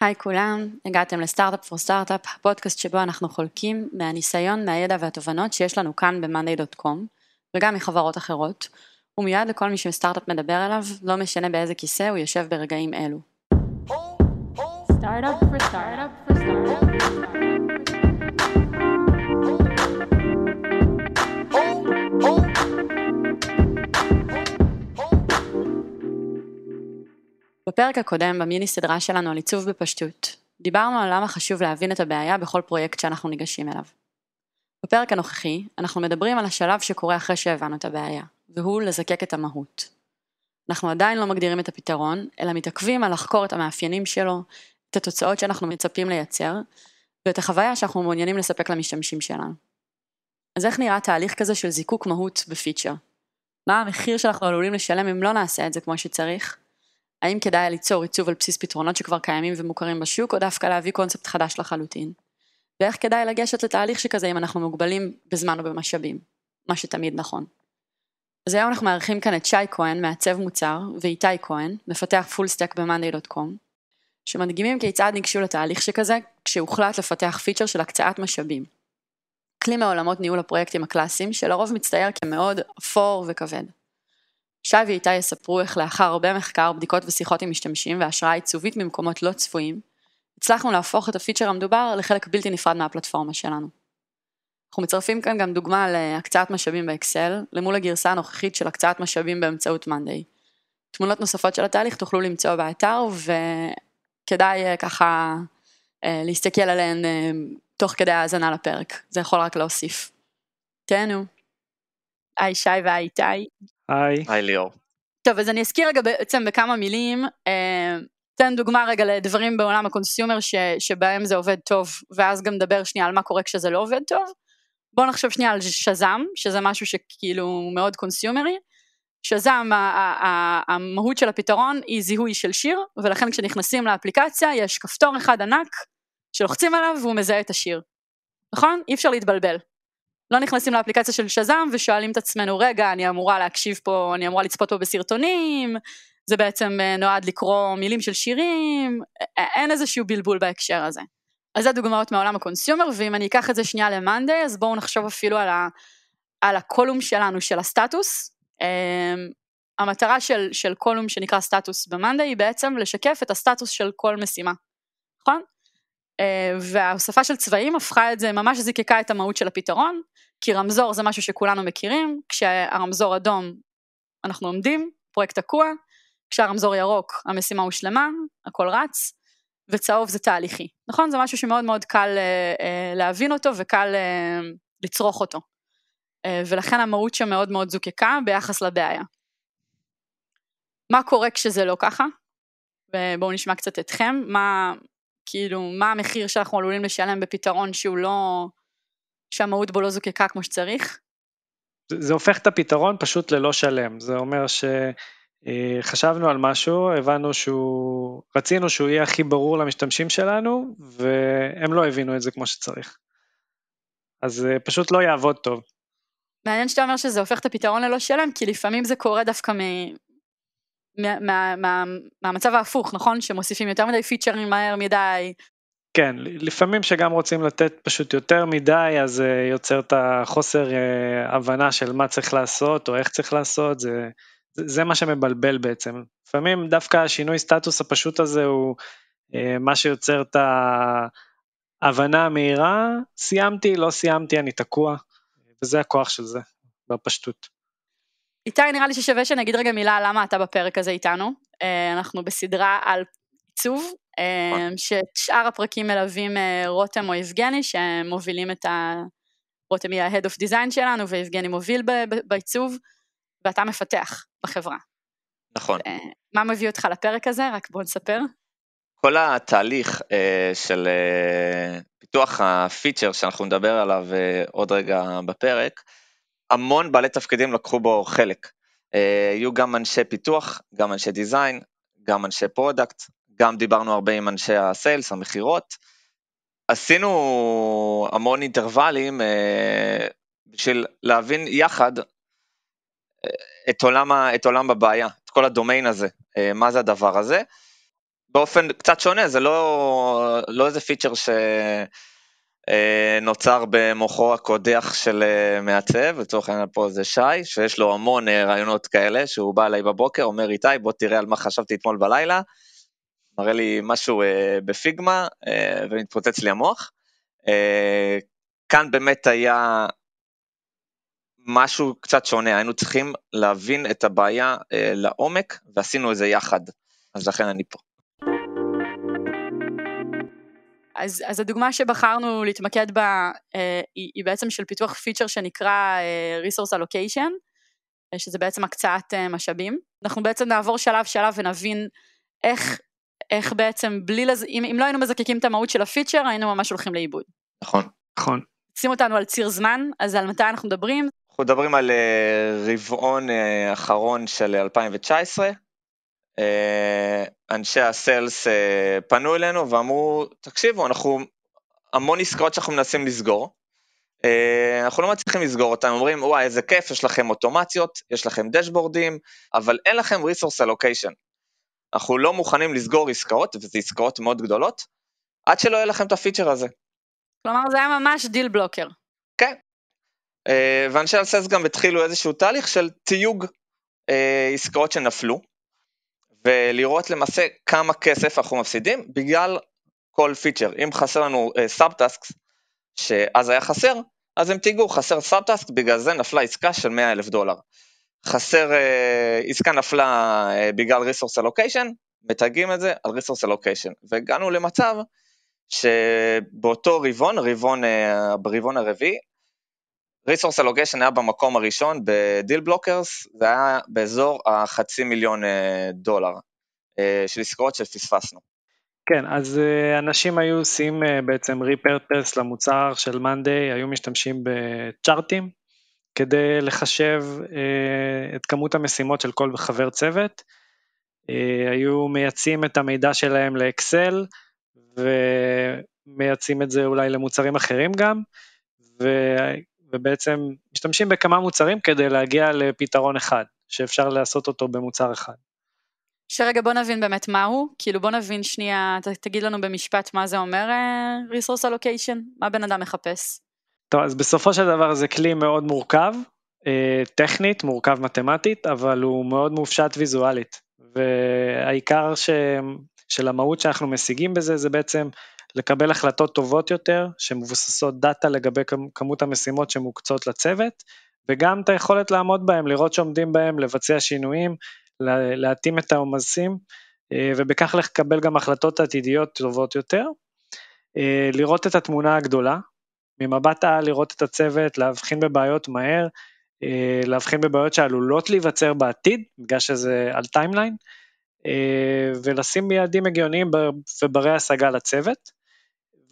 היי כולם, הגעתם לסטארט-אפ פור סטארט-אפ, הפודקאסט שבו אנחנו חולקים מהניסיון, מהידע והתובנות שיש לנו כאן ב-monday.com וגם מחברות אחרות. הוא מיועד לכל מי שסטארט-אפ מדבר אליו, לא משנה באיזה כיסא הוא יושב ברגעים אלו. Startup for startup for startup. בפרק הקודם במיני סדרה שלנו על עיצוב בפשטות, דיברנו על למה חשוב להבין את הבעיה בכל פרויקט שאנחנו ניגשים אליו. בפרק הנוכחי, אנחנו מדברים על השלב שקורה אחרי שהבנו את הבעיה, והוא לזקק את המהות. אנחנו עדיין לא מגדירים את הפתרון, אלא מתעכבים על לחקור את המאפיינים שלו, את התוצאות שאנחנו מצפים לייצר, ואת החוויה שאנחנו מעוניינים לספק למשתמשים שלנו. אז איך נראה תהליך כזה של זיקוק מהות בפיצ'ר? מה המחיר שאנחנו עלולים לשלם אם לא נעשה את זה כמו שצריך? האם כדאי ליצור עיצוב על בסיס פתרונות שכבר קיימים ומוכרים בשוק, או דווקא להביא קונספט חדש לחלוטין? ואיך כדאי לגשת לתהליך שכזה אם אנחנו מוגבלים בזמן ובמשאבים, מה שתמיד נכון. אז היום אנחנו מארחים כאן את שי כהן, מעצב מוצר, ואיתי כהן, מפתח full stack ב-monday.com, שמדגימים כיצד ניגשו לתהליך שכזה, כשהוחלט לפתח feature של הקצאת משאבים. כלי מעולמות ניהול הפרויקטים הקלאסיים, שלרוב מצטייר כמאוד אפור וכבד. שי ואיתי יספרו איך לאחר הרבה מחקר, בדיקות ושיחות עם משתמשים והשראה עיצובית ממקומות לא צפויים, הצלחנו להפוך את הפיצ'ר המדובר לחלק בלתי נפרד מהפלטפורמה שלנו. אנחנו מצרפים כאן גם דוגמה להקצאת משאבים באקסל, למול הגרסה הנוכחית של הקצאת משאבים באמצעות מאנדיי. תמונות נוספות של התהליך תוכלו למצוא באתר וכדאי אה, ככה אה, להסתכל עליהן אה, תוך כדי האזנה לפרק, זה יכול רק להוסיף. תהנו. היי שי והי איתי. היי. היי ליאור. טוב, אז אני אזכיר רגע בעצם בכמה מילים, אה, תן דוגמה רגע לדברים בעולם ה consumer ש, שבהם זה עובד טוב, ואז גם נדבר שנייה על מה קורה כשזה לא עובד טוב. בואו נחשוב שנייה על Shazam, שזה משהו שכאילו מאוד consumerי. שזם, המהות של הפתרון היא זיהוי של שיר, ולכן כשנכנסים לאפליקציה יש כפתור אחד ענק שלוחצים עליו והוא מזהה את השיר. נכון? אי אפשר להתבלבל. לא נכנסים לאפליקציה של Shazam ושואלים את עצמנו רגע אני אמורה להקשיב פה, אני אמורה לצפות פה בסרטונים, זה בעצם אה, נועד לקרוא מילים של שירים, אין איזשהו בלבול בהקשר הזה. אז זה דוגמאות מעולם ה consumer ואם אני אקח את זה שנייה ל monday אז בואו נחשוב אפילו על, ה, על ה column שלנו של הסטטוס. אמ, המטרה של, של column שנקרא סטטוס ב monday היא בעצם לשקף את הסטטוס של כל משימה, נכון? אה, וההוספה של צבעים הפכה את זה, ממש זיקקה את המהות של הפתרון, כי רמזור זה משהו שכולנו מכירים, כשהרמזור אדום אנחנו עומדים, פרויקט תקוע, כשהרמזור ירוק המשימה הושלמה, הכל רץ, וצהוב זה תהליכי, נכון? זה משהו שמאוד מאוד קל אה, אה, להבין אותו וקל לצרוך אותו, ולכן המהות שמאוד מאוד זוקקה ביחס לבעיה. מה קורה כשזה לא ככה? ובואו נשמע קצת אתכם, מה, כאילו, מה המחיר שאנחנו עלולים לשלם בפתרון שהוא לא, שהמהות בו לא זוקקה כמו שצריך? זה, זה הופך את הפתרון פשוט ללא שלם, זה אומר שחשבנו על משהו, הבנו שהוא, רצינו שהוא יהיה הכי ברור למשתמשים שלנו, והם לא הבינו את זה כמו שצריך. אז זה פשוט לא יעבוד טוב. מעניין שאתה אומר שזה הופך את הפתרון ללא שלם, כי לפעמים זה קורה דווקא. מה, מה, מה, מהמצב ההפוך, נכון? שמוסיפים יותר מדי פיצ'רים מהר מדי. כן, לפעמים שגם רוצים לתת פשוט יותר מדי, אז זה יוצר את החוסר אה, הבנה של מה צריך לעשות או איך צריך לעשות, זה, זה מה שמבלבל בעצם. לפעמים דווקא השינוי סטטוס הפשוט הזה הוא אה, מה שיוצר את ההבנה המהירה, סיימתי, לא סיימתי, אני תקוע, וזה הכוח של זה, בפשטות. איתי נראה לי ששווה שנגיד רגע מילה למה אתה בפרק הזה איתנו, אה, אנחנו בסדרה על עיצוב, אה, נכון. שאת שאר הפרקים מלווים אה, רותם או יבגני שמובילים את ה... רותם היא ה-Head of Design שלנו ויבגני מוביל בעיצוב ואתה מפתח בחברה. נכון. מה מביא אותך לפרק הזה? רק בוא נספר. כל התהליך של פיתוח ה feature שאנחנו נדבר עליו עוד רגע בפרק, המון בעלי תפקידים לקחו בו חלק. אה, היו גם אנשי פיתוח, גם אנשי design, גם אנשי product, גם דיברנו הרבה עם אנשי ה sales, המכירות. עשינו המון interviewים אה, בשביל להבין יחד אה, את עולם, את עולם הבעיה, את כל הדומיין הזה, מה זה הדבר הזה. באופן קצת שונה, זה לא, לא איזה פיצ'ר שנוצר במוחו הקודח של מעצב, לצורך העניין פה זה שי, שיש לו המון רעיונות כאלה, שהוא בא אליי בבוקר, אומר איתי בוא תראה על מה חשבתי אתמול בלילה, מראה לי משהו בפיגמה ומתפוצץ לי המוח. כאן באמת היה משהו קצת שונה, היינו צריכים להבין את הבעיה אה, לעומק ועשינו את זה יחד, אז לכן אני פה. אז, אז הדוגמה שבחרנו להתמקד בה אה, היא, היא בעצם של פיתוח פיצ'ר שנקרא אה, Resource Allocation, אה, שזה בעצם הקצאת אה, משאבים. אנחנו בעצם נעבור שלב שלב ונבין איך, איך בעצם בלי לז... אם, אם לא היינו מזקקים את המהות של הפיצ'ר היינו ממש הולכים לאיבוד. נכון. נכון. שים אותנו על ציר זמן, אז על מתי אנחנו מדברים? אנחנו מדברים על uh, רבעון uh, אחרון של 2019. אה, אנשי ה sales אה, פנו אלינו ואמרו, תקשיבו, אנחנו, המון עסקאות שאנחנו מנסים לסגור, אה, אנחנו לא מצליחים לסגור אותן, אומרים, וואי, איזה כיף, יש לכם אוטומציות, יש לכם דשבורדים, אבל אין לכם resource allocation. אנחנו לא מוכנים לסגור עסקאות, וזה עסקאות מאוד גדולות, עד שלא יהיה לכם את הפיצ'ר הזה. כלומר זה היה ממש deal blocker. כן. אה, ואנשי ה sales גם התחילו איזשהו תהליך של תיוג אה, עסקאות שנפלו, ולראות למעשה כמה כסף אנחנו מפסידים בגלל כל פיצ'ר. אם חסר לנו sub אה, שאז היה חסר, אז הם תייגו, חסר subtask, בגלל זה נפלה עסקה של 100 אלף דולר. חסר, עסקה נפלה בגלל resource allocation, מתייגים את זה על resource allocation. והגענו למצב שבאותו רבעון, רבעון, אה, ברבעון הרביעי, resource allocation היה במקום הראשון ב deal blockers, זה היה באזור החצי מיליון אה, דולר אה, של עסקאות שפספסנו. כן, אז אנשים היו עושים בעצם repurpose למוצר של monday, היו משתמשים בצ'ארטים כדי לחשב את כמות המשימות של כל חבר צוות, היו מייצאים את המידע שלהם לאקסל, ומייצאים את זה אולי למוצרים אחרים גם, ו, ובעצם משתמשים בכמה מוצרים כדי להגיע לפתרון אחד, שאפשר לעשות אותו במוצר אחד. שרגע בוא נבין באמת מהו, כאילו בוא נבין שנייה, ת, תגיד לנו במשפט מה זה אומר uh, resource allocation, מה בן אדם מחפש. טוב, אז בסופו של דבר זה כלי מאוד מורכב, uh, טכנית, מורכב מתמטית, אבל הוא מאוד מופשט ויזואלית, והעיקר ש... של המהות שאנחנו משיגים בזה זה בעצם לקבל החלטות טובות יותר שמבוססות דאטה לגבי כמות המשימות שמוקצות לצוות וגם את היכולת לעמוד בהם, לראות שעומדים בהם, לבצע שינויים, להתאים את העומסים אה, ובכך לקבל גם החלטות עתידיות טובות יותר. אה, לראות את התמונה הגדולה, ממבט העל לראות את הצוות, להבחין בבעיות מהר, אה, להבחין בבעיות שעלולות להיווצר בעתיד, בגלל שזה על timeline, ולשים יעדים הגיוניים וברי השגה לצוות.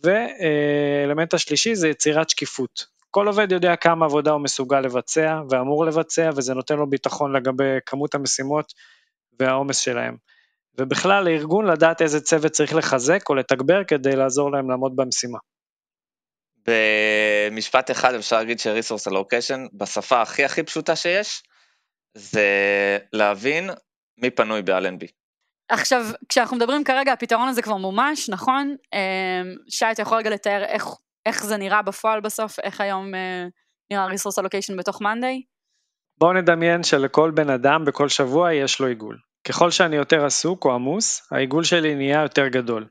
ואלמנט השלישי זה יצירת שקיפות. כל עובד יודע כמה עבודה הוא מסוגל לבצע ואמור לבצע וזה נותן לו ביטחון לגבי כמות המשימות והעומס שלהם. ובכלל לארגון לדעת איזה צוות צריך לחזק או לתגבר כדי לעזור להם לעמוד במשימה. במשפט אחד אפשר להגיד ש-resource allocation בשפה הכי הכי פשוטה שיש זה להבין מי פנוי באלנבי. עכשיו, כשאנחנו מדברים כרגע, הפתרון הזה כבר מומש, נכון? אמ, שי, אתה יכול רגע לתאר איך, איך זה נראה בפועל בסוף, איך היום אה, נראה resource allocation בתוך מאנדיי? בואו נדמיין שלכל בן אדם בכל שבוע יש לו עיגול. ככל שאני יותר עסוק או עמוס, העיגול שלי נהיה יותר גדול.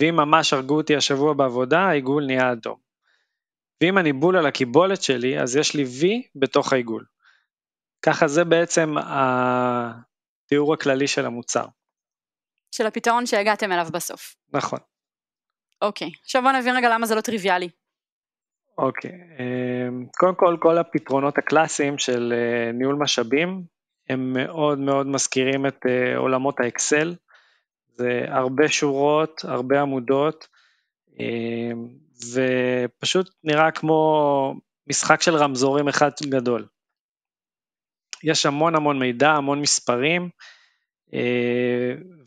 ואם ממש הרגו אותי השבוע בעבודה, העיגול נהיה אדום. ואם אני בול על הקיבולת שלי, אז יש לי V בתוך העיגול. ככה זה בעצם התיאור הכללי של המוצר. של הפתרון שהגעתם אליו בסוף. נכון. אוקיי, עכשיו בוא נבין רגע למה זה לא טריוויאלי. אוקיי, אמ, קודם כל כל הפתרונות הקלאסיים של אה, ניהול משאבים הם מאוד מאוד מזכירים את אה, עולמות האקסל, זה הרבה שורות, הרבה עמודות, אמ, ופשוט נראה כמו משחק של רמזורים אחד גדול. יש המון המון מידע, המון מספרים,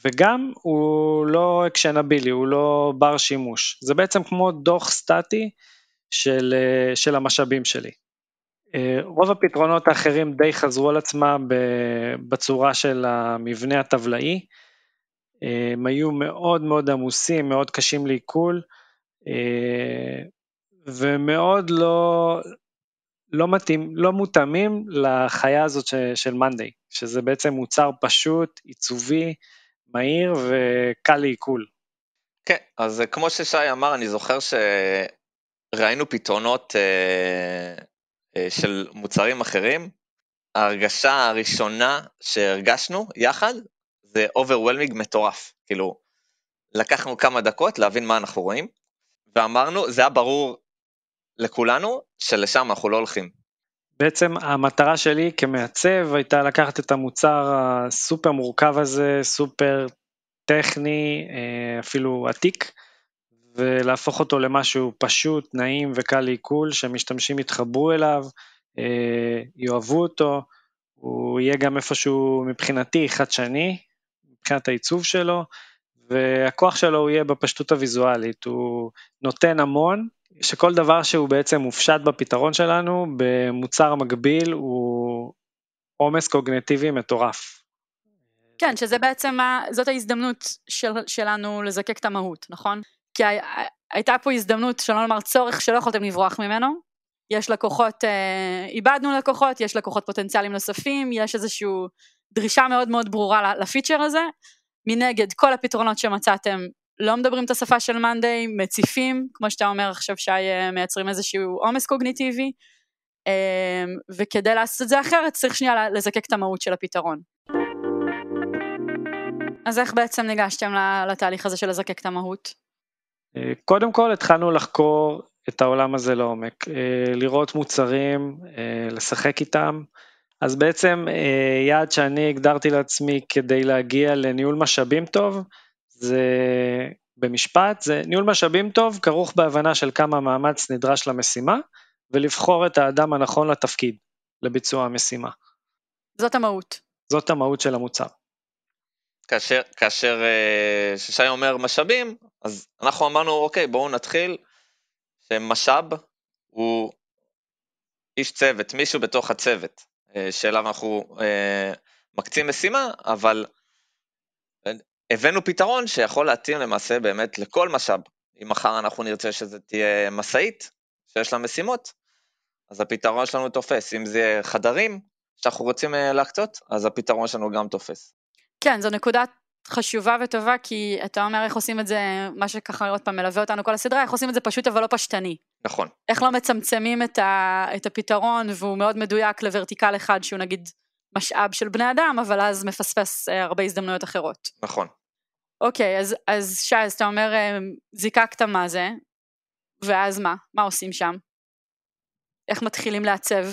וגם הוא לא אקשנבילי, הוא לא בר שימוש. זה בעצם כמו דוח סטטי של, אה, של המשאבים שלי. אה, רוב הפתרונות האחרים די חזרו על עצמם בצורה של המבנה הטבלאי, הם היו מאוד מאוד עמוסים, מאוד קשים לעיכול, ומאוד לא, לא מתאים, לא מותאמים לחיה הזאת של מאנדיי, שזה בעצם מוצר פשוט, עיצובי, מהיר וקל לעיכול. כן, אז כמו ששי אמר, אני זוכר שראינו פתרונות אה, אה, של מוצרים אחרים, ההרגשה הראשונה שהרגשנו יחד זה overwhelming מטורף, כאילו, לקחנו כמה דקות להבין מה אנחנו רואים, ואמרנו, זה היה ברור לכולנו שלשם אנחנו לא הולכים. בעצם המטרה שלי כמעצב הייתה לקחת את המוצר הסופר מורכב הזה, סופר טכני, אה, אפילו עתיק, ולהפוך אותו למשהו פשוט, נעים וקל לעיכול, שמשתמשים יתחברו אליו, אה, יאהבו אותו, הוא יהיה גם איפשהו מבחינתי חדשני, מבחינת העיצוב שלו, והכוח שלו הוא יהיה בפשטות הוויזואלית, הוא נותן המון, שכל דבר שהוא בעצם מופשט בפתרון שלנו, במוצר מקביל הוא עומס קוגנטיבי מטורף. כן, שזה בעצם, זאת ההזדמנות של, שלנו לזקק את המהות, נכון? כי הייתה פה הזדמנות, שלא לומר צורך שלא יכולתם לברוח ממנו. יש לקוחות, אה, איבדנו לקוחות, יש לקוחות פוטנציאליים נוספים, יש איזושהי דרישה מאוד מאוד ברורה לפיצ'ר הזה. מנגד, כל הפתרונות שמצאתם לא מדברים את השפה של מאנדיי, מציפים, כמו שאתה אומר עכשיו שי, אה, מייצרים איזשהו עומס קוגניטיבי, אה, וכדי לעשות את זה אחרת צריך שנייה לזקק את המהות של הפתרון. אז איך בעצם ניגשתם לתהליך הזה של לזקק את המהות? אה, קודם כל התחלנו לחקור את העולם הזה לעומק, לראות מוצרים, לשחק איתם, אז בעצם יעד שאני הגדרתי לעצמי כדי להגיע לניהול משאבים טוב, זה במשפט, זה ניהול משאבים טוב כרוך בהבנה של כמה מאמץ נדרש למשימה, ולבחור את האדם הנכון לתפקיד, לביצוע המשימה. זאת המהות. זאת המהות של המוצר. כאשר, כאשר אה, ששי אומר משאבים, אז אנחנו אמרנו, אוקיי, בואו נתחיל שמשאב הוא איש צוות, מישהו בתוך הצוות, אה, שאליו אנחנו אה, מקצים משימה, אבל הבאנו פתרון שיכול להתאים למעשה באמת לכל משאב. אם מחר אנחנו נרצה שזה תהיה משאית שיש לה משימות, אז הפתרון שלנו תופס. אם זה חדרים שאנחנו רוצים אה, להקצות, אז הפתרון שלנו גם תופס. כן, זו נקודה חשובה וטובה, כי אתה אומר איך עושים את זה, מה שככה עוד פעם מלווה אותנו כל הסדרה, איך עושים את זה פשוט אבל לא פשטני. נכון. איך לא מצמצמים את, ה, את הפתרון, והוא מאוד מדויק לוורטיקל אחד, שהוא נגיד משאב של בני אדם, אבל אז מפספס אה, הרבה הזדמנויות אחרות. נכון. אוקיי, אז, אז שי, אז אתה אומר, אה, זיקקת מה זה, ואז מה? מה עושים שם? איך מתחילים לעצב?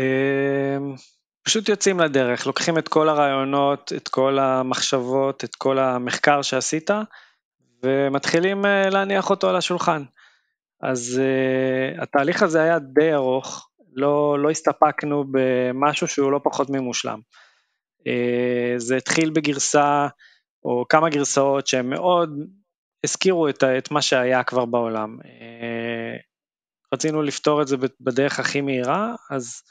אמ, פשוט יוצאים לדרך, לוקחים את כל הרעיונות, את כל המחשבות, את כל המחקר שעשית, ומתחילים אה, להניח אותו על השולחן. אז uh, התהליך הזה היה די ארוך, לא, לא הסתפקנו במשהו שהוא לא פחות ממושלם. Uh, זה התחיל בגרסה או כמה גרסאות שהן מאוד הזכירו את, את מה שהיה כבר בעולם. אה, רצינו לפתור את זה בדרך הכי מהירה, אז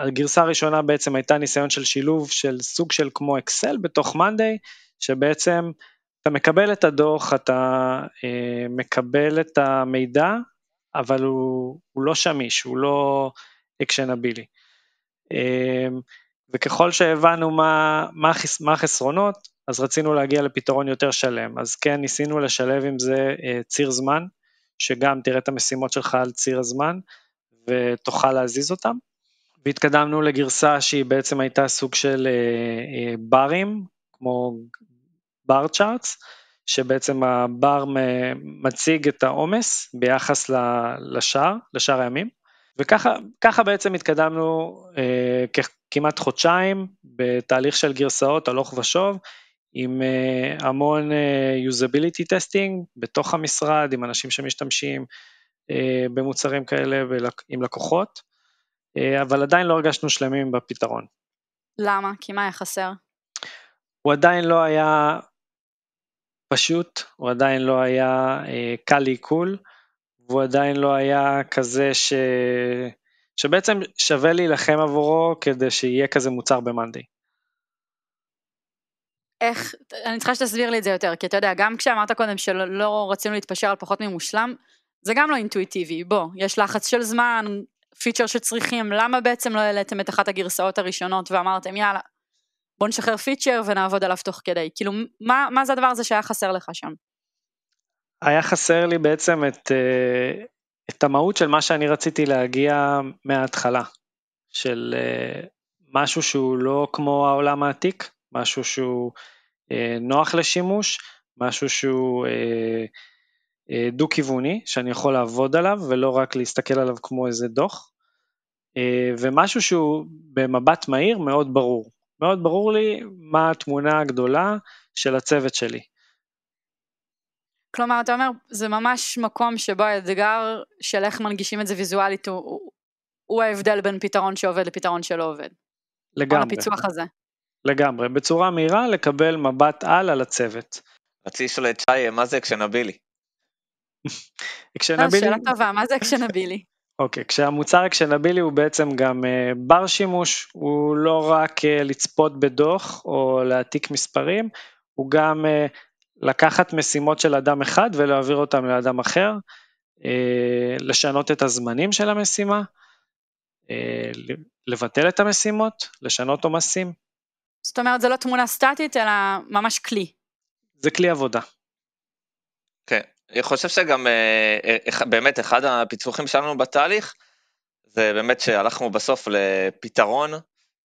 הגרסה הראשונה בעצם הייתה ניסיון של שילוב של סוג של כמו אקסל בתוך מאנדיי, שבעצם אתה מקבל את הדוח, אתה אה, מקבל את המידע, אבל הוא, הוא לא שמיש, הוא לא אקשנבילי. אה, וככל שהבנו מה, מה, מה החסרונות, אז רצינו להגיע לפתרון יותר שלם, אז כן ניסינו לשלב עם זה אה, ציר זמן, שגם תראה את המשימות שלך על ציר הזמן ותוכל להזיז אותם. והתקדמנו לגרסה שהיא בעצם הייתה סוג של אה, אה, ברים, כמו בר צ'ארטס, שבעצם הבר מציג את העומס ביחס לשער, לשער הימים, וככה בעצם התקדמנו כמעט חודשיים בתהליך של גרסאות הלוך ושוב, עם אה, המון usability אה, testing בתוך המשרד, עם אנשים שמשתמשים אה, במוצרים כאלה עם לקוחות, אבל עדיין לא הרגשנו שלמים בפתרון. למה? כי מה היה חסר? הוא עדיין לא היה פשוט, הוא עדיין לא היה קל לעיכול, והוא עדיין לא היה כזה ש... שבעצם שווה להילחם עבורו כדי שיהיה כזה מוצר במאנדי. איך, אני צריכה שתסביר לי את זה יותר, כי אתה יודע, גם כשאמרת קודם שלא לא רצינו להתפשר על פחות ממושלם, זה גם לא אינטואיטיבי, בוא, יש לחץ של זמן, פיצ'ר שצריכים, למה בעצם לא העליתם את אחת הגרסאות הראשונות ואמרתם יאללה, בוא נשחרר פיצ'ר ונעבוד עליו תוך כדי, כאילו מה, מה זה הדבר הזה שהיה חסר לך שם? היה חסר לי בעצם את, אה, את המהות של מה שאני רציתי להגיע מההתחלה, של אה, משהו שהוא לא כמו העולם העתיק, משהו שהוא אה, נוח לשימוש, משהו שהוא דו-כיווני, שאני יכול לעבוד עליו ולא רק להסתכל עליו כמו איזה דוח, ומשהו שהוא במבט מהיר מאוד ברור. מאוד ברור לי מה התמונה הגדולה של הצוות שלי. כלומר, אתה אומר, זה ממש מקום שבו האתגר של איך מנגישים את זה ויזואלית הוא, הוא ההבדל בין פתרון שעובד לפתרון שלא עובד. לגמרי. הפיצוח הזה. לגמרי, בצורה מהירה לקבל מבט על על הצוות. רציתי לשאול את שי, מה זה אקשנבילי? אקשנבילי... שאלה טובה, מה זה אקשנבילי? אוקיי, okay, כשהמוצר אקשנבילי הוא בעצם גם uh, בר שימוש, הוא לא רק uh, לצפות בדוח או להעתיק מספרים, הוא גם uh, לקחת משימות של אדם אחד ולהעביר אותם לאדם אחר, uh, לשנות את הזמנים של המשימה, uh, לבטל את המשימות, לשנות עומסים. זאת אומרת, זה לא תמונה סטטית, אלא ממש כלי. זה כלי עבודה. כן. אני חושב שגם אה, אה, באמת אחד הפיצוחים שלנו בתהליך, זה באמת שהלכנו בסוף לפתרון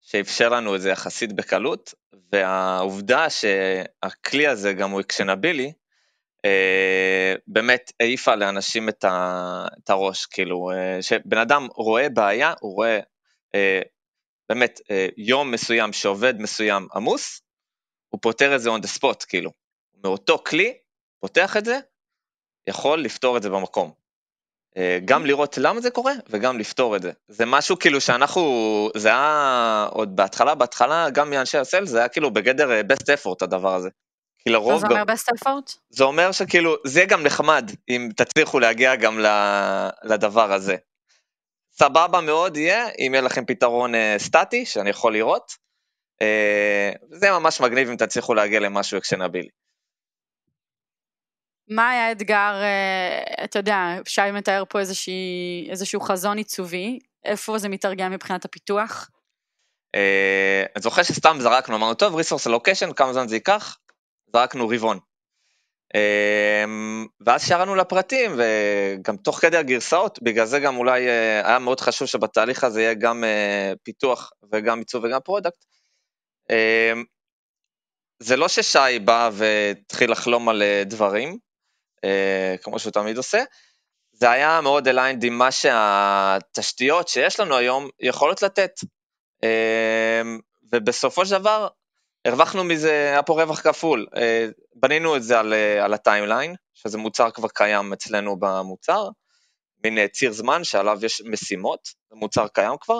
שאפשר לנו את זה יחסית בקלות, והעובדה שהכלי הזה גם הוא אקשנבילי, אה, באמת העיפה לאנשים את, הראש, כאילו, שבן אדם רואה בעיה, הוא רואה באמת יום מסוים שעובד מסוים עמוס, הוא פותר את זה on the spot, כאילו, מאותו כלי, פותח את זה, יכול לפתור את זה במקום. אה, גם לראות למה זה קורה וגם לפתור את זה. זה משהו כאילו שאנחנו, זה היה עוד בהתחלה, בהתחלה גם מאנשי הסל זה היה כאילו בגדר אה, best effort הדבר הזה. כי לרוב... מה זה אומר best effort? זה אומר שכאילו זה גם נחמד אם תצליחו להגיע גם לדבר הזה. סבבה מאוד יהיה אם יהיה לכם פתרון אה, סטטי שאני יכול לראות. זה ממש מגניב אם תצליחו להגיע למשהו אקשנבילי. מה היה האתגר, אה, אתה יודע, שי מתאר פה איזושהי, איזשהו חזון עיצובי, איפה זה מתרגם מבחינת הפיתוח? אה, אני זוכר שסתם זרקנו, אמרנו, טוב, ריסורס לוקיישן, כמה זמן זה ייקח? זרקנו רבעון. אה, ואז ירדנו לפרטים, וגם תוך כדי הגרסאות, בגלל זה גם אולי היה מאוד חשוב שבתהליך הזה יהיה גם פיתוח וגם עיצוב וגם product. זה לא ששי בא והתחיל לחלום על דברים, כמו שהוא תמיד עושה. זה היה מאוד aligned עם מה שהתשתיות שיש לנו היום יכולות לתת. אה, ובסופו של דבר, הרווחנו מזה, היה פה רווח כפול. אה, בנינו את זה על, על ה timeline, שזה מוצר כבר קיים אצלנו במוצר, מין ציר זמן שעליו יש משימות, זה מוצר קיים כבר.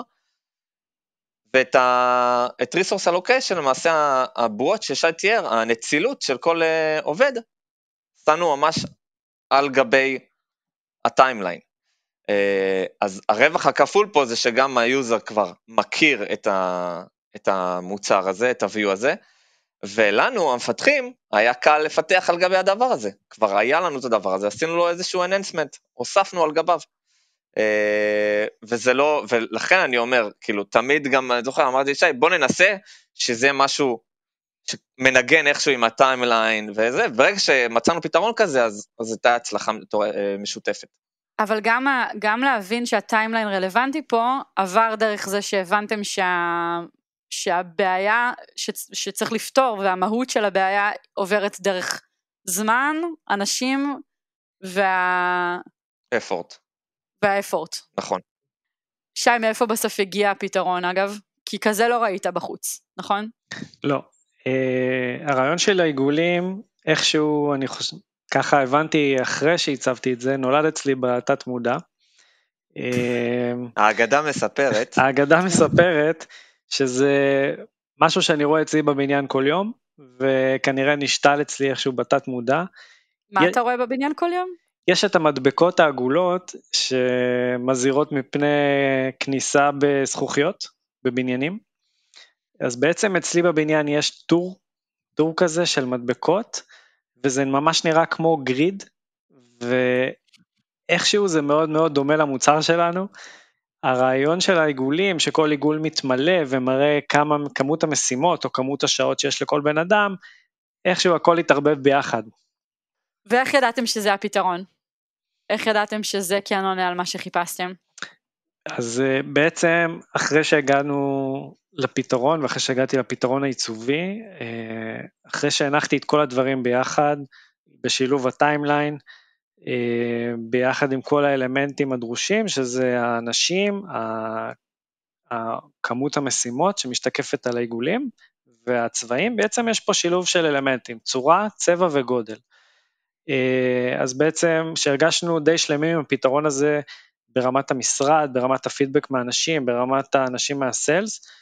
ואת ה, את resource allocation, למעשה הבועות ששי תיאר, הנצילות של כל עובד, שמנו ממש על גבי ה timeline. אה, אז הרווח הכפול פה זה שגם ה user כבר מכיר את, ה, את המוצר הזה, את ה-view הזה, ולנו, המפתחים, היה קל לפתח על גבי הדבר הזה. כבר היה לנו את הדבר הזה, עשינו לו איזשהו enhancement, הוספנו על גביו. אה, וזה לא, ולכן אני אומר, כאילו, תמיד גם, אני זוכר, אמרתי לשי, בוא ננסה שזה משהו שמנגן איכשהו עם ה timeline וזה, ברגע שמצאנו פתרון כזה, אז, אז הייתה הצלחה אה, משותפת. אבל גם, גם להבין שה timeline רלוונטי פה, עבר דרך זה שהבנתם שה, שהבעיה ש, שצריך לפתור והמהות של הבעיה עוברת דרך זמן, אנשים וה... אפורט. והאפורט. נכון. שי, מאיפה בסוף הגיע הפתרון אגב? כי כזה לא ראית בחוץ, נכון? לא, הרעיון של העיגולים, איכשהו, אני חושב, ככה הבנתי אחרי שהצבתי את זה, נולד אצלי בתת מודע. Uh, האגדה מספרת. האגדה מספרת שזה משהו שאני רואה אצלי בבניין כל יום, וכנראה נשתל אצלי איכשהו בתת מודע. מה י... אתה רואה בבניין כל יום? יש את המדבקות העגולות שמזהירות מפני כניסה בזכוכיות בבניינים. אז בעצם אצלי בבניין יש טור, טור כזה של מדבקות, וזה ממש נראה כמו גריד, ואיכשהו זה מאוד מאוד דומה למוצר שלנו. הרעיון של העיגולים, שכל עיגול מתמלא ומראה כמה, כמות המשימות או כמות השעות שיש לכל בן אדם, איכשהו הכל התערבב ביחד. ואיך ידעתם שזה הפתרון? איך ידעתם שזה כן עונה על מה שחיפשתם? אז אה, בעצם אחרי שהגענו לפתרון ואחרי שהגעתי לפתרון העיצובי, אה, אחרי שהנחתי את כל הדברים ביחד, בשילוב הטיימליין, אה, ביחד עם כל האלמנטים הדרושים, שזה האנשים, כמות המשימות שמשתקפת על העיגולים והצבעים, בעצם יש פה שילוב של אלמנטים, צורה, צבע וגודל. אז בעצם שהרגשנו די שלמים עם הפתרון הזה ברמת המשרד, ברמת הפידבק מהאנשים, ברמת האנשים מהסיילס, אה,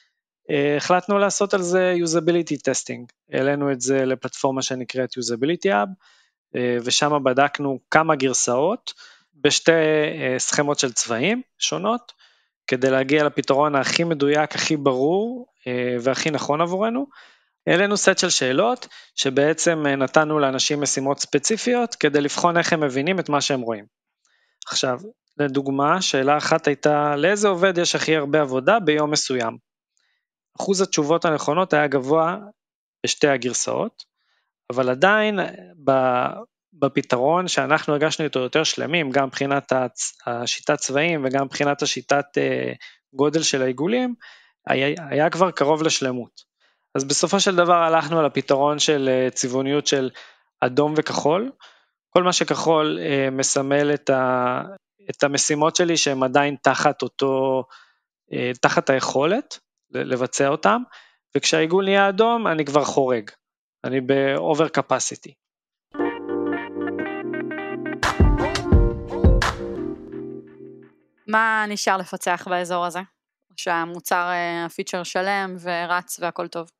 החלטנו לעשות על זה usability testing, העלינו את זה לפלטפורמה שנקראת usability hub, אה, ושם בדקנו כמה גרסאות בשתי אה, סכמות של צבעים שונות, כדי להגיע לפתרון הכי מדויק, הכי ברור והכי נכון עבורנו. העלינו סט של שאלות שבעצם נתנו לאנשים משימות ספציפיות כדי לבחון איך הם מבינים את מה שהם רואים. עכשיו, לדוגמה, שאלה אחת הייתה, לאיזה עובד יש הכי הרבה עבודה ביום מסוים? אחוז התשובות הנכונות היה גבוה בשתי הגרסאות, אבל עדיין בפתרון שאנחנו הרגשנו איתו יותר שלמים, גם מבחינת השיטת צבעים וגם מבחינת השיטת אה, גודל של העיגולים, היה, היה כבר קרוב לשלמות. אז בסופו של דבר הלכנו על הפתרון של אה, צבעוניות של אדום וכחול, כל מה שכחול אה, מסמל את, ה, את המשימות שלי שהן עדיין תחת אותו, תחת היכולת לבצע אותם, וכשהעיגול נהיה אדום אני כבר חורג, אני ב-over capacity. מה נשאר לפצח באזור הזה? שהמוצר, אה, הפיצ'ר שלם ורץ והכל טוב?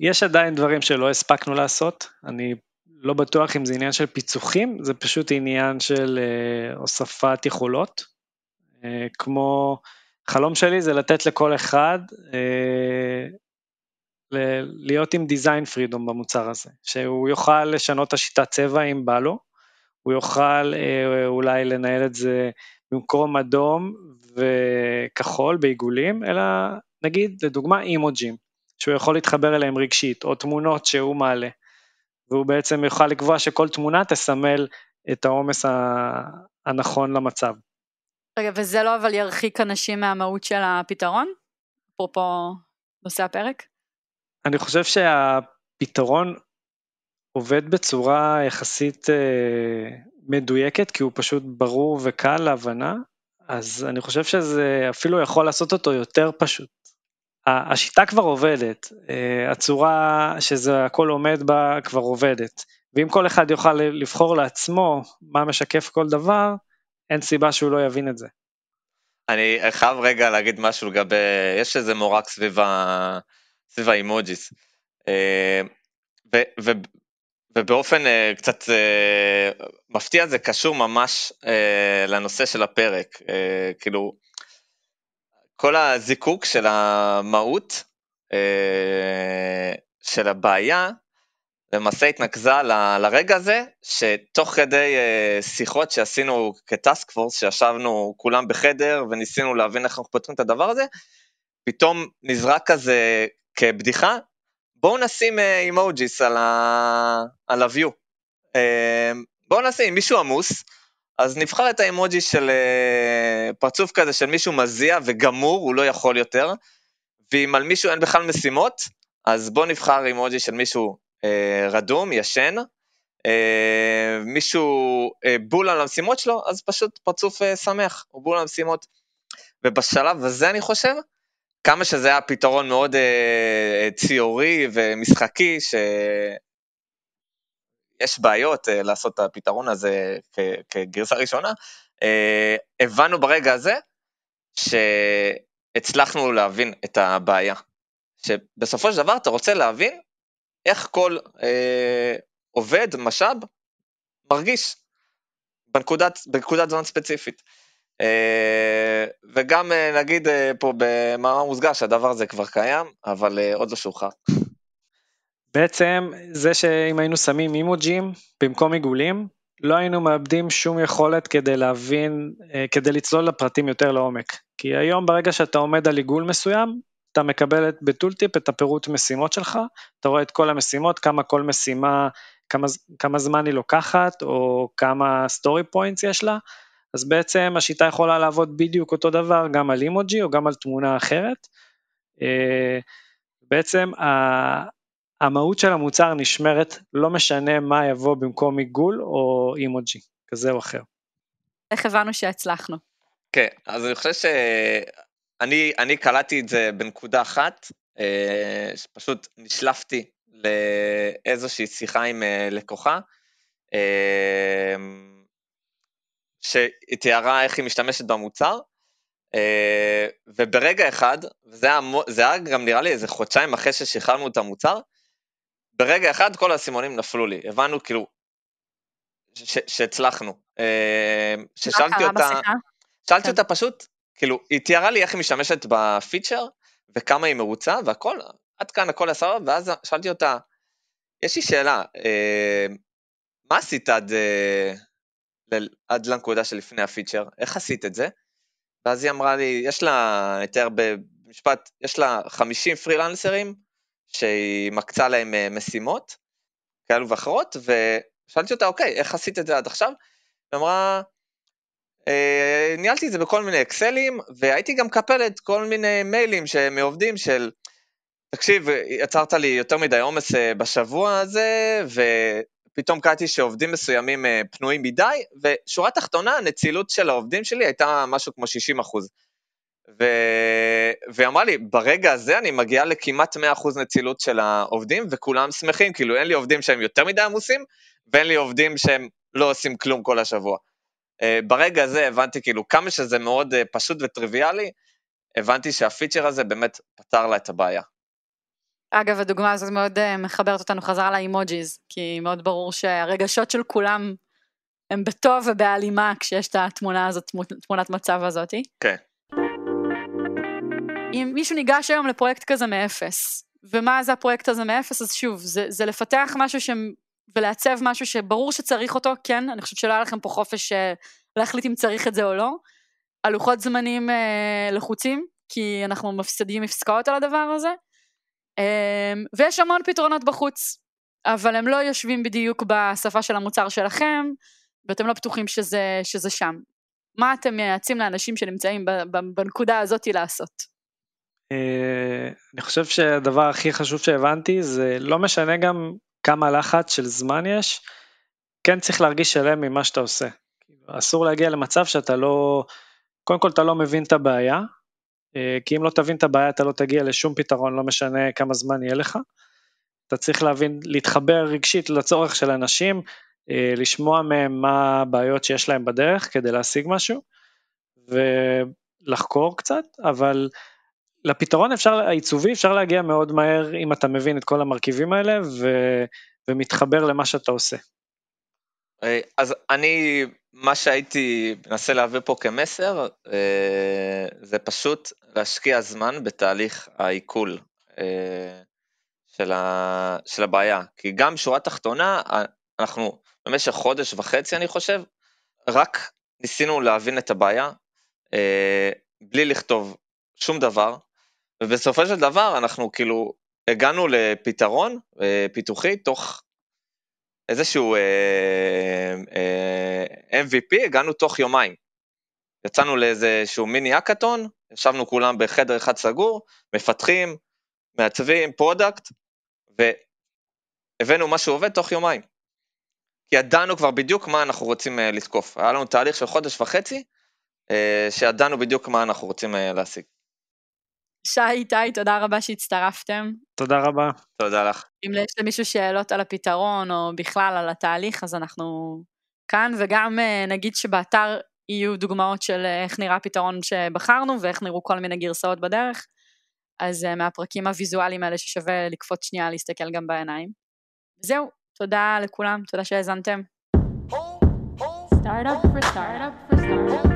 יש עדיין דברים שלא הספקנו לעשות, אני לא בטוח אם זה עניין של פיצוחים, זה פשוט עניין של אה, הוספת יכולות. אה, כמו, חלום שלי זה לתת לכל אחד אה, להיות עם דיזיין פרידום במוצר הזה, שהוא יוכל לשנות את השיטת צבע אם בא לו, הוא יוכל אה, אולי לנהל את זה במקום אדום וכחול בעיגולים, אלא נגיד לדוגמה אימוג'ים, שהוא יכול להתחבר אליהם רגשית, או תמונות שהוא מעלה. והוא בעצם יוכל לקבוע שכל תמונה תסמל את העומס הנכון למצב. רגע, וזה לא אבל ירחיק אנשים מהמהות של הפתרון? אפרופו נושא הפרק? אני חושב שהפתרון עובד בצורה יחסית אה, מדויקת, כי הוא פשוט ברור וקל להבנה, אז אני חושב שזה אפילו יכול לעשות אותו יותר פשוט. השיטה כבר עובדת, אה, הצורה שזה הכל עומד בה כבר עובדת, ואם כל אחד יוכל לבחור לעצמו מה משקף כל דבר, אין סיבה שהוא לא יבין את זה. אני חייב רגע להגיד משהו לגבי, יש איזה מורק סביב, ה, סביב האימוג'יס, אה, ו, ו, ובאופן אה, קצת מפתיע זה קשור ממש לנושא של הפרק, כאילו, כל הזיקוק של המהות אה, של הבעיה למעשה התנקזה ל, לרגע הזה, שתוך כדי אה, שיחות שעשינו כ task force, שישבנו כולם בחדר וניסינו להבין איך אנחנו פותרים את הדבר הזה, פתאום נזרק כזה כבדיחה, בואו נשים emojis אה, על, ה-view. בואו נשים, מישהו עמוס, אז נבחר את האימוג'י של פרצוף כזה של מישהו מזיע וגמור, הוא לא יכול יותר, ואם על מישהו אין בכלל משימות, אז בוא נבחר אימוג'י של מישהו רדום, ישן, uh, מישהו uh, בול על המשימות שלו, אז פשוט פרצוף שמח, הוא בול על המשימות. ובשלב הזה אני חושב, כמה שזה היה פתרון מאוד ציורי ומשחקי, ש... יש בעיות uh, לעשות את הפתרון הזה כגרסה ראשונה, uh, הבנו ברגע הזה שהצלחנו להבין את הבעיה. שבסופו של דבר אתה רוצה להבין איך כל uh, עובד, משאב, מרגיש בנקודת, בנקודת זמן ספציפית. וגם נגיד פה במאמר מוסגר שהדבר הזה כבר קיים, אבל עוד לא שוחרר. בעצם זה שאם היינו שמים אימוג'ים במקום עיגולים, לא היינו מאבדים שום יכולת כדי להבין, אה, כדי לצלול לפרטים יותר לעומק. כי היום ברגע שאתה עומד על עיגול מסוים, אתה מקבל ב tooltip את הפירוט משימות שלך, אתה רואה את כל המשימות, כמה כל משימה, כמה, כמה זמן היא לוקחת, או כמה story points יש לה, אז בעצם השיטה יכולה לעבוד בדיוק אותו דבר גם על אימוג'י או גם על תמונה אחרת. אה, בעצם המהות של המוצר נשמרת, לא משנה מה יבוא במקום עיגול או אימוג'י, כזה או אחר. איך הבנו שהצלחנו? כן, אז אני חושב שאני אני קלטתי את זה בנקודה אחת, אה, שפשוט נשלפתי לאיזושהי שיחה עם אה, לקוחה, אה, שהיא תיארה איך היא משתמשת במוצר, וברגע אחד, וזה היה, היה גם נראה לי איזה חודשיים אחרי ששחררנו את המוצר, ברגע אחד כל האסימונים נפלו לי, הבנו כאילו שהצלחנו. ששאלתי אותה, שאלתי כן. אותה פשוט, כאילו, היא תיארה לי איך היא משתמשת בפיצ'ר, וכמה היא מרוצה, והכל, עד כאן הכל היה סבבה, ואז שאלתי אותה, יש לי שאלה, אה, מה עשית עד, אה, עד לנקודה שלפני הפיצ'ר? איך עשית את זה? ואז היא אמרה לי, יש לה, נתאר במשפט, יש לה 50 פרילנסרים, שהיא מקצה להם אה, משימות כאלו ואחרות, ושאלתי אותה, אוקיי, איך עשית את זה עד עכשיו? היא אמרה, ניהלתי את זה בכל מיני אקסלים, והייתי גם מקפלת כל מיני מיילים מעובדים של, תקשיב, יצרת לי יותר מדי עומס אה, בשבוע הזה, ופתאום קראתי שעובדים מסוימים פנויים מדי, ושורה תחתונה, הנצילות של העובדים שלי הייתה משהו כמו 60 אחוז. ו... והיא אמרה לי, ברגע הזה אני מגיעה לכמעט 100% נצילות של העובדים, וכולם שמחים, כאילו אין לי עובדים שהם יותר מדי עמוסים, ואין לי עובדים שהם לא עושים כלום כל השבוע. Uh, ברגע הזה הבנתי כאילו כמה שזה מאוד uh, פשוט וטריוויאלי, הבנתי שהפיצ'ר הזה באמת פתר לה את הבעיה. אגב, הדוגמה הזאת מאוד uh, מחברת אותנו חזרה לאימוג'יז, כי מאוד ברור שהרגשות של כולם הם בטוב ובהלימה כשיש את התמונה הזאת, תמונת מצב הזאתי. כן. Okay. אם מישהו ניגש היום לפרויקט כזה מאפס, ומה זה הפרויקט הזה מאפס, אז שוב, זה, זה לפתח משהו. ולעצב משהו שברור שצריך אותו, כן, אני חושבת שלא היה לכם פה חופש אה, להחליט אם צריך את זה או לא. הלוחות זמנים אה, לחוצים, כי אנחנו מפסדים עסקאות על הדבר הזה, אה, ויש המון פתרונות בחוץ, אבל הם לא יושבים בדיוק בשפה של המוצר שלכם, ואתם לא בטוחים שזה, שזה שם. מה אתם מייעצים לאנשים שנמצאים בנקודה הזאתי לעשות? אה, אני חושב שהדבר הכי חשוב שהבנתי זה לא משנה גם כמה לחץ של זמן יש, כן צריך להרגיש שלם ממה שאתה עושה. אסור להגיע למצב שאתה לא, קודם כל אתה לא מבין את הבעיה, אה, כי אם לא תבין את הבעיה אתה לא תגיע לשום פתרון, לא משנה כמה זמן יהיה לך. אתה צריך להבין, להתחבר רגשית לצורך של אנשים, אה, לשמוע מהם מה הבעיות שיש להם בדרך כדי להשיג משהו, ולחקור קצת, אבל לפתרון אפשר, העיצובי אפשר להגיע מאוד מהר אם אתה מבין את כל המרכיבים האלה ו, ומתחבר למה שאתה עושה. אה, אז אני, מה שהייתי מנסה להעביר פה כמסר, אה, זה פשוט להשקיע זמן בתהליך העיכול אה, של, ה, של הבעיה. כי גם שורה תחתונה, אנחנו במשך חודש וחצי, אני חושב, רק ניסינו להבין את הבעיה, בלי לכתוב שום דבר, ובסופו של דבר אנחנו כאילו הגענו לפתרון אה, פיתוחי תוך איזשהו אה, אה, MVP, הגענו תוך יומיים. יצאנו לאיזשהו מיני האקתון, ישבנו כולם בחדר אחד סגור, מפתחים, מעצבים, product, והבאנו משהו שעובד תוך יומיים. כי ידענו כבר בדיוק מה אנחנו רוצים לתקוף. היה לנו תהליך של חודש וחצי, שידענו בדיוק מה אנחנו רוצים להשיג. שי, איתי, תודה רבה שהצטרפתם. תודה רבה. תודה לך. אם יש למישהו שאלות על הפתרון או בכלל על התהליך, אז אנחנו כאן, וגם אה, נגיד שבאתר יהיו דוגמאות של אה, איך נראה הפתרון שבחרנו ואיך נראו כל מיני גרסאות בדרך. אז אה, מהפרקים הוויזואליים האלה ששווה לקפוץ שנייה להסתכל גם בעיניים. זהו, תודה לכולם, תודה שהאזנתם. Startup for startup for startup.